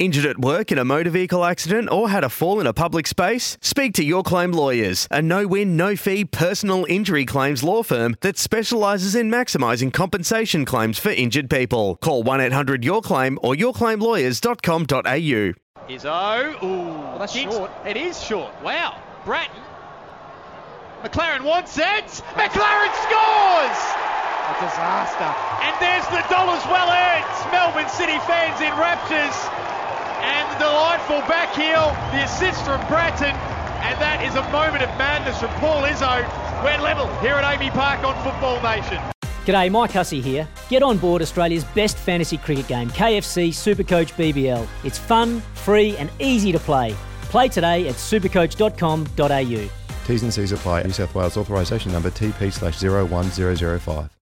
Injured at work in a motor vehicle accident or had a fall in a public space? Speak to Your Claim Lawyers, a no win, no fee personal injury claims law firm that specialises in maximising compensation claims for injured people. Call 1 800 Your Claim or yourclaimlawyers.com.au. Izzo. Ooh, Well, that's Giggs- short. It is short. Wow. Bratton. Maclaren wants it. Maclaren scores! A disaster. And there's the dollars well earned. Melbourne City fans in raptures. And the delightful back heel, the assist from Bratton. And that is a moment of madness from Paul Izzo. We're level here at AAMI Park on Football Nation. G'day, Mike Hussey here. Get on board Australia's best fantasy cricket game, KFC Supercoach BBL. It's fun, free, and easy to play. Play today at supercoach.com.au. T's and C's apply. New South Wales authorisation number TP slash 01005.